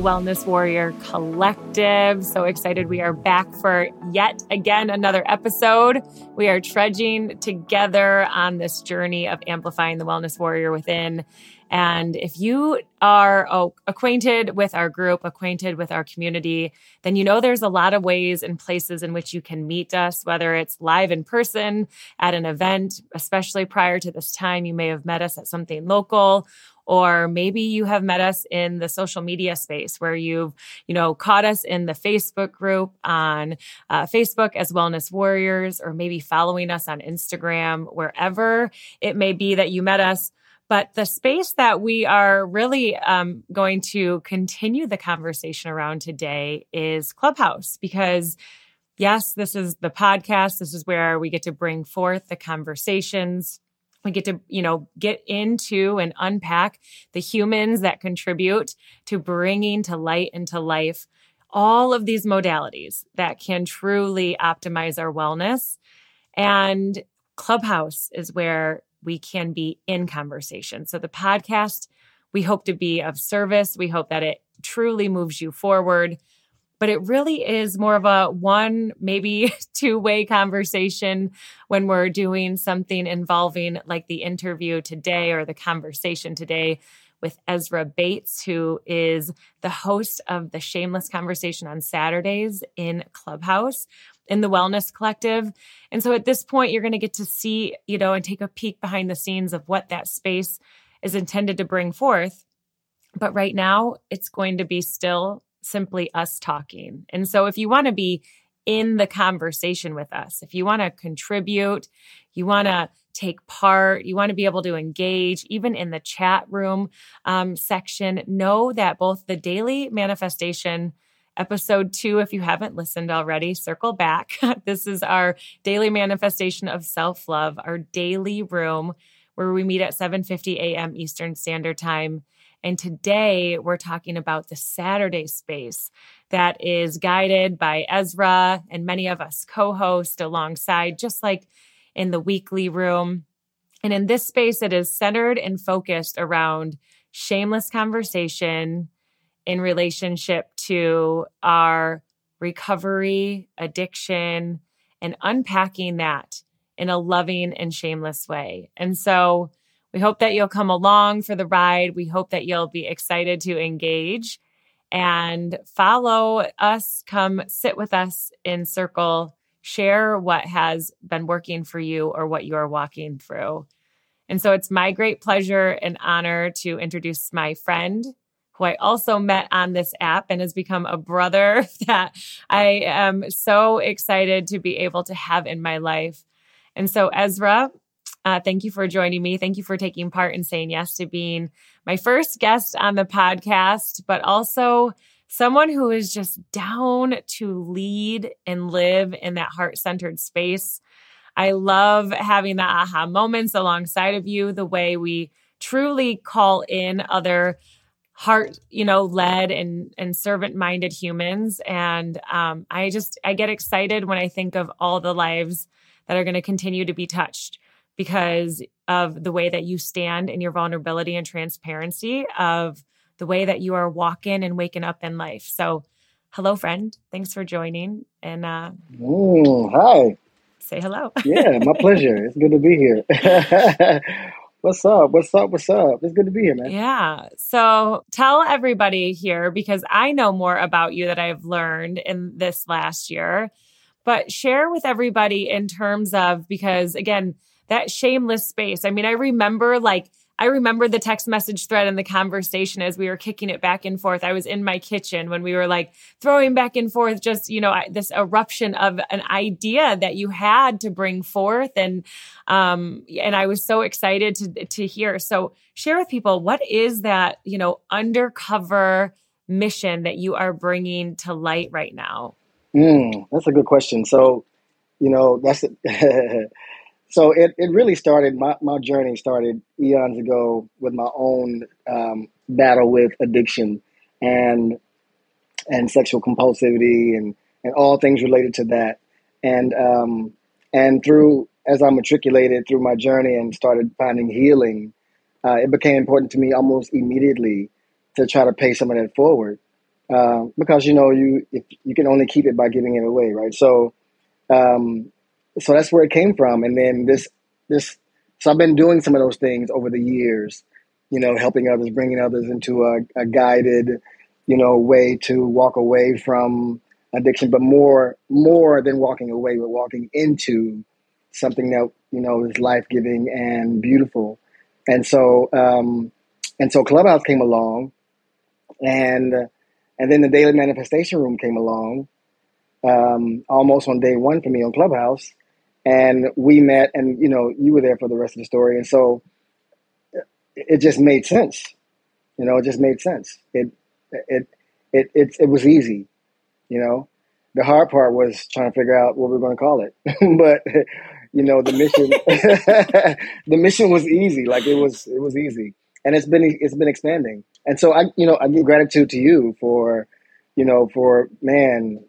Wellness Warrior Collective. So excited we are back for yet again another episode. We are trudging together on this journey of amplifying the Wellness Warrior within. And if you are oh, acquainted with our group, acquainted with our community, then you know there's a lot of ways and places in which you can meet us, whether it's live in person at an event, especially prior to this time, you may have met us at something local or maybe you have met us in the social media space where you've you know caught us in the facebook group on uh, facebook as wellness warriors or maybe following us on instagram wherever it may be that you met us but the space that we are really um, going to continue the conversation around today is clubhouse because yes this is the podcast. This is where we get to bring forth the conversations. We get to you know get into and unpack the humans that contribute to bringing to light and to life all of these modalities that can truly optimize our wellness. And clubhouse is where we can be in conversation. So the podcast we hope to be of service. We hope that it truly moves you forward. But it really is more of a one, maybe two way conversation when we're doing something involving like the interview today or the conversation today with Ezra Bates, who is the host of the Shameless Conversation on Saturdays in Clubhouse in the Wellness Collective. And so at this point, you're going to get to see, you know, and take a peek behind the scenes of what that space is intended to bring forth. But right now, it's going to be still simply us talking. And so if you want to be in the conversation with us, if you want to contribute, you want to take part, you want to be able to engage, even in the chat room um, section, know that both the daily manifestation episode two if you haven't listened already circle back this is our daily manifestation of self-love our daily room where we meet at 7:50 a.m. Eastern Standard Time and today we're talking about the Saturday space that is guided by Ezra and many of us co host alongside, just like in the weekly room. And in this space, it is centered and focused around shameless conversation in relationship to our recovery, addiction, and unpacking that in a loving and shameless way. And so we hope that you'll come along for the ride. We hope that you'll be excited to engage and follow us. Come sit with us in circle, share what has been working for you or what you are walking through. And so it's my great pleasure and honor to introduce my friend who I also met on this app and has become a brother that I am so excited to be able to have in my life. And so, Ezra, uh, thank you for joining me. Thank you for taking part and saying yes to being my first guest on the podcast, but also someone who is just down to lead and live in that heart centered space. I love having the aha moments alongside of you, the way we truly call in other heart you know led and and servant minded humans and um, i just i get excited when i think of all the lives that are going to continue to be touched because of the way that you stand in your vulnerability and transparency of the way that you are walking and waking up in life. So, hello, friend. Thanks for joining. And uh, mm, hi. Say hello. yeah, my pleasure. It's good to be here. What's up? What's up? What's up? It's good to be here, man. Yeah. So tell everybody here because I know more about you that I've learned in this last year, but share with everybody in terms of because again, that shameless space. I mean, I remember like, I remember the text message thread and the conversation as we were kicking it back and forth. I was in my kitchen when we were like throwing back and forth, just, you know, this eruption of an idea that you had to bring forth. And, um, and I was so excited to, to hear. So share with people, what is that, you know, undercover mission that you are bringing to light right now? Mm, that's a good question. So, you know, that's so it, it really started my, my journey started eons ago with my own um, battle with addiction and and sexual compulsivity and and all things related to that and um, and through as I matriculated through my journey and started finding healing, uh, it became important to me almost immediately to try to pay some of that forward uh, because you know you if you can only keep it by giving it away, right? So, um, so that's where it came from, and then this this. So I've been doing some of those things over the years, you know, helping others, bringing others into a, a guided, you know, way to walk away from addiction, but more more than walking away, but walking into something that you know is life giving and beautiful. And so, um, and so Clubhouse came along, and and then the Daily Manifestation Room came along, um, almost on day one for me on Clubhouse, and we met, and you know, you were there for the rest of the story, and so it just made sense. You know, it just made sense. It it it it, it was easy. You know, the hard part was trying to figure out what we are going to call it, but you know the mission the mission was easy like it was it was easy and it's been it's been expanding and so i you know i give gratitude to you for you know for man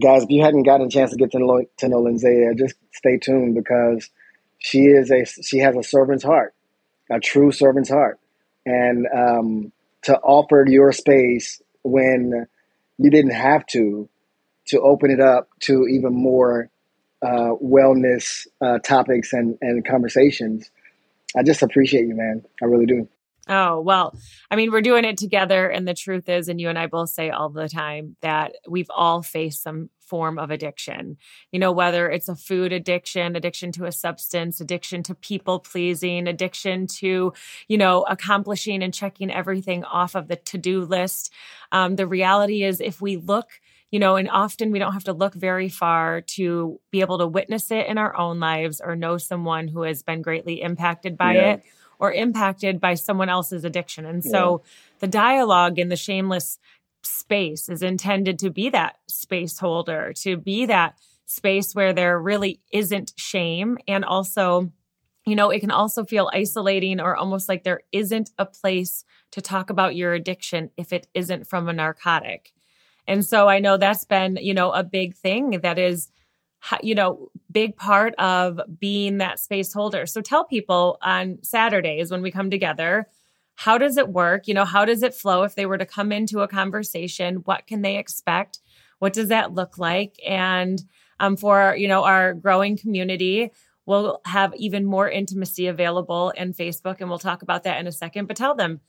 guys if you hadn't gotten a chance to get to know to know Lindsay, just stay tuned because she is a she has a servant's heart a true servant's heart and um, to offer your space when you didn't have to to open it up to even more uh, wellness uh, topics and, and conversations. I just appreciate you, man. I really do. Oh, well, I mean, we're doing it together. And the truth is, and you and I both say all the time that we've all faced some form of addiction. You know, whether it's a food addiction, addiction to a substance, addiction to people pleasing, addiction to, you know, accomplishing and checking everything off of the to do list. Um, the reality is, if we look you know, and often we don't have to look very far to be able to witness it in our own lives or know someone who has been greatly impacted by yeah. it or impacted by someone else's addiction. And so yeah. the dialogue in the shameless space is intended to be that space holder, to be that space where there really isn't shame and also you know, it can also feel isolating or almost like there isn't a place to talk about your addiction if it isn't from a narcotic. And so I know that's been, you know, a big thing that is, you know, big part of being that space holder. So tell people on Saturdays when we come together, how does it work? You know, how does it flow if they were to come into a conversation? What can they expect? What does that look like? And um, for, you know, our growing community, we'll have even more intimacy available in Facebook and we'll talk about that in a second. But tell them,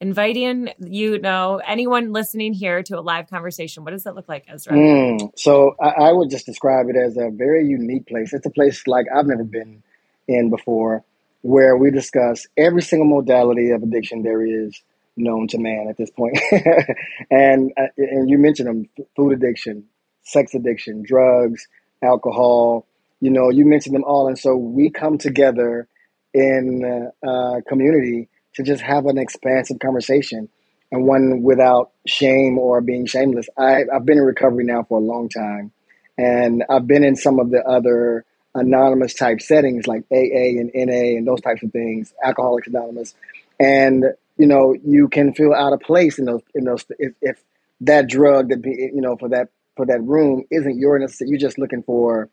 inviting you know anyone listening here to a live conversation what does that look like ezra? Mm, so I, I, would just describe it as a very unique place. It's a place like i've never been in before where we discuss every single modality of addiction there is known to man at this point. And uh, and you mentioned them food addiction sex addiction drugs alcohol you know you mentioned them all. And so we come together in uh, community to just have an expansive conversation and one without shame or being shameless. I, I've been in recovery now for a long time, and I've been in some of the other anonymous type settings like AA and NA and those types of things, Alcoholics Anonymous, and you know you can feel out of place in those in those if, if that drug that be you know for that for that room isn't your necessary. You're just looking for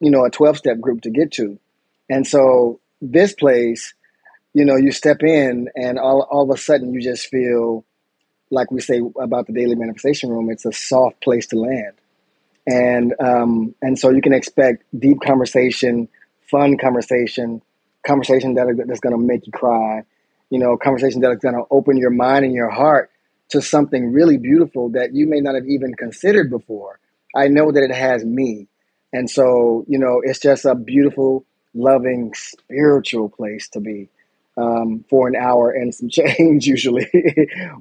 you know a twelve step group to get to, and so this place you know, you step in and all, all of a sudden you just feel like we say about the daily manifestation room, it's a soft place to land. And um, and so you can expect deep conversation, fun conversation, conversation that that's going to make you cry, you know, conversation that is going to open your mind and your heart to something really beautiful that you may not have even considered before. I know that it has me. And so, you know, it's just a beautiful, loving, spiritual place to be um, for an hour and some change usually.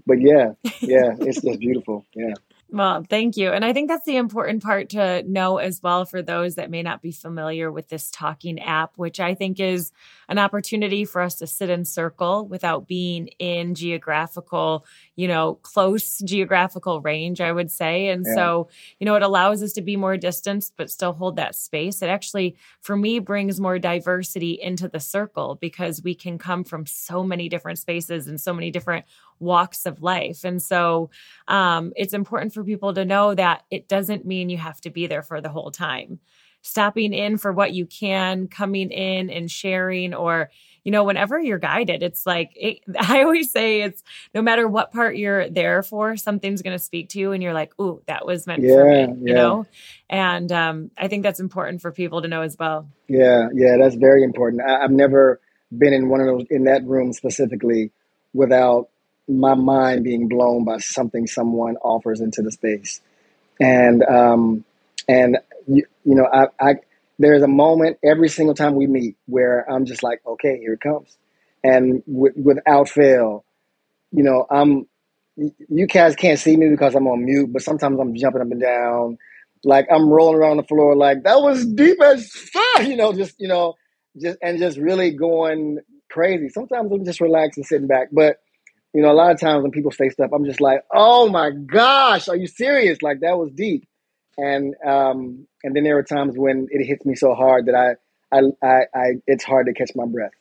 but yeah, yeah, it's just beautiful. Yeah. Well, thank you. And I think that's the important part to know as well for those that may not be familiar with this talking app, which I think is an opportunity for us to sit in circle without being in geographical, you know, close geographical range, I would say. And yeah. so, you know, it allows us to be more distanced, but still hold that space. It actually, for me, brings more diversity into the circle because we can come from so many different spaces and so many different walks of life. And so um, it's important for people to know that it doesn't mean you have to be there for the whole time. Stopping in for what you can, coming in and sharing, or you know, whenever you're guided, it's like, it, I always say it's no matter what part you're there for, something's going to speak to you and you're like, ooh, that was meant yeah, for me, you know? And um, I think that's important for people to know as well. Yeah, yeah, that's very important. I, I've never been in one of those, in that room specifically without my mind being blown by something someone offers into the space. And, um, and you, you know, I, I, there's a moment every single time we meet where I'm just like, okay, here it comes. And w- without fail, you know, I'm, you guys can't see me because I'm on mute, but sometimes I'm jumping up and down. Like I'm rolling around the floor, like that was deep as fuck, you know, just, you know, just, and just really going crazy. Sometimes I'm just relaxing, sitting back. But, you know, a lot of times when people say stuff, I'm just like, oh my gosh, are you serious? Like that was deep and um, and then there are times when it hits me so hard that I, I, I, I it's hard to catch my breath,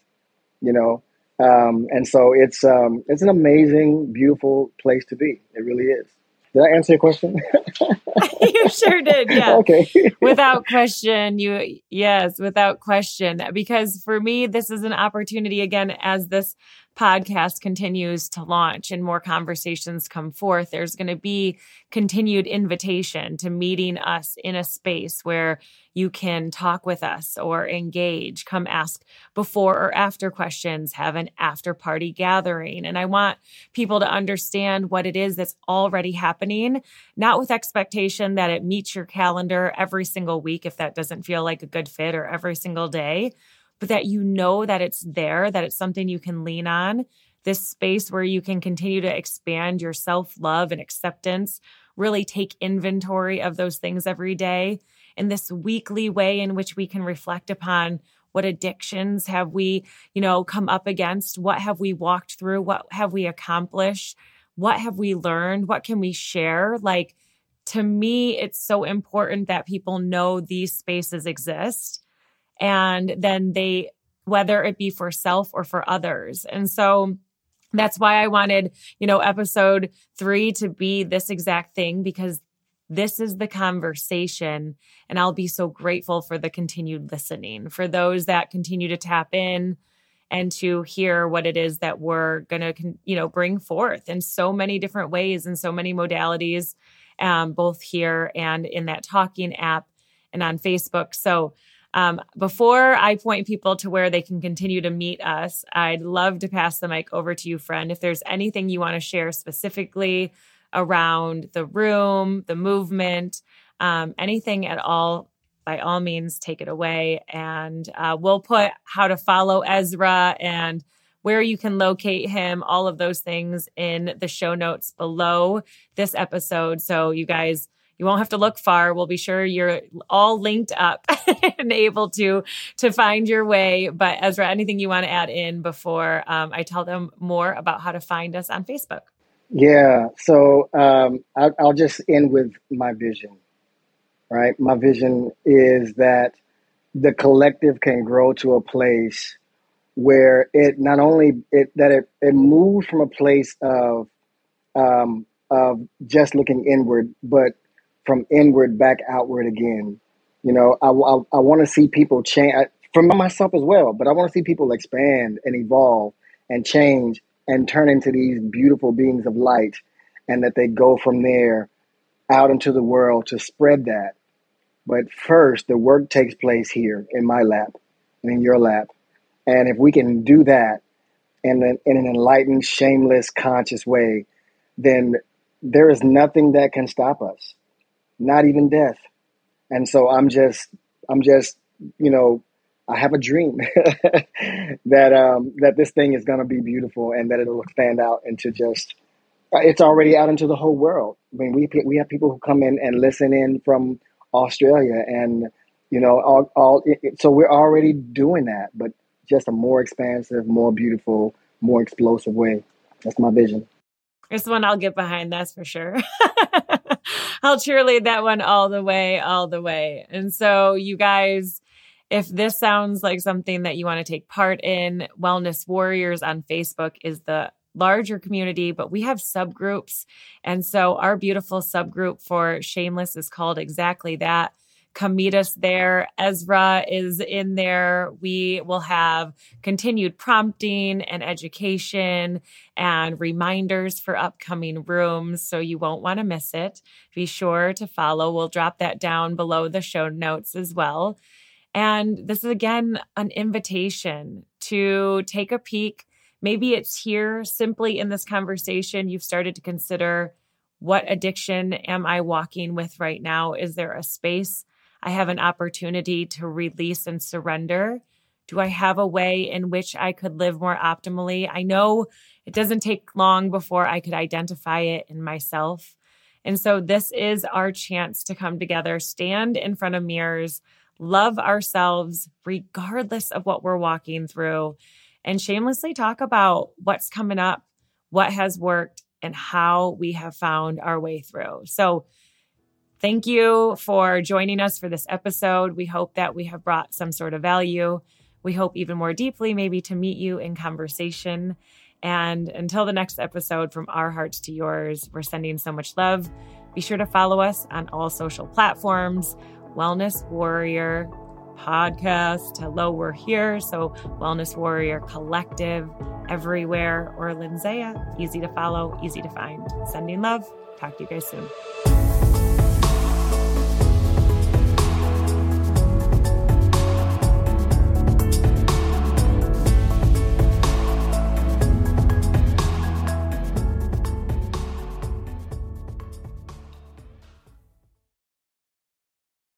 you know. Um, and so it's um, it's an amazing, beautiful place to be. It really is. Did I answer your question? you sure did. Yeah. Okay. without question, you yes, without question. Because for me, this is an opportunity again as this podcast continues to launch and more conversations come forth, there's going to be continued invitation to meeting us in a space where you can talk with us or engage, come ask before or after questions, have an after party gathering. And I want people to understand what it is that's already happening, not with expectation that it meets your calendar every single week if that doesn't feel like a good fit or every single day but that you know that it's there, that it's something you can lean on, this space where you can continue to expand your self love and acceptance, really take inventory of those things every day, in this weekly way in which we can reflect upon what addictions have we, you know, come up against? What have we walked through? What have we accomplished? What have we learned? What can we share? Like, to me, it's so important that people know these spaces exist and then they whether it be for self or for others. And so that's why I wanted, you know, episode 3 to be this exact thing because this is the conversation and I'll be so grateful for the continued listening for those that continue to tap in and to hear what it is that we're going to you know bring forth in so many different ways and so many modalities um, both here and in that talking app and on facebook so um, before I point people to where they can continue to meet us, I'd love to pass the mic over to you, friend. If there's anything you want to share specifically around the room, the movement, um, anything at all, by all means, take it away. And uh, we'll put how to follow Ezra and where you can locate him, all of those things in the show notes below this episode. So you guys you won't have to look far. We'll be sure you're all linked up and able to to find your way. But Ezra, anything you want to add in before um, I tell them more about how to find us on Facebook? Yeah. So um, I, I'll just end with my vision. Right. My vision is that the collective can grow to a place where it not only it that it, it moves from a place of um, of just looking inward, but from inward back outward again. You know, I, I, I want to see people change from myself as well, but I want to see people expand and evolve and change and turn into these beautiful beings of light and that they go from there out into the world to spread that. But first, the work takes place here in my lap and in your lap. And if we can do that in an, in an enlightened, shameless, conscious way, then there is nothing that can stop us not even death. And so I'm just, I'm just, you know, I have a dream that um, that this thing is going to be beautiful and that it'll expand out into just. Uh, it's already out into the whole world. I mean, we we have people who come in and listen in from Australia, and you know, all, all so we're already doing that, but just a more expansive, more beautiful, more explosive way. That's my vision. It's one I'll get behind. That's for sure. I'll cheerlead that one all the way, all the way. And so, you guys, if this sounds like something that you want to take part in, Wellness Warriors on Facebook is the larger community, but we have subgroups. And so, our beautiful subgroup for Shameless is called exactly that come meet us there. Ezra is in there. We will have continued prompting and education and reminders for upcoming rooms. So you won't want to miss it. Be sure to follow. We'll drop that down below the show notes as well. And this is again an invitation to take a peek. Maybe it's here simply in this conversation. You've started to consider what addiction am I walking with right now? Is there a space I have an opportunity to release and surrender? Do I have a way in which I could live more optimally? I know it doesn't take long before I could identify it in myself. And so, this is our chance to come together, stand in front of mirrors, love ourselves, regardless of what we're walking through, and shamelessly talk about what's coming up, what has worked, and how we have found our way through. So, thank you for joining us for this episode. We hope that we have brought some sort of value. We hope even more deeply, maybe to meet you in conversation. And until the next episode, from our hearts to yours, we're sending so much love. Be sure to follow us on all social platforms Wellness Warrior podcast. Hello, we're here. So, Wellness Warrior Collective everywhere, or Lindsaya. Easy to follow, easy to find. Sending love. Talk to you guys soon.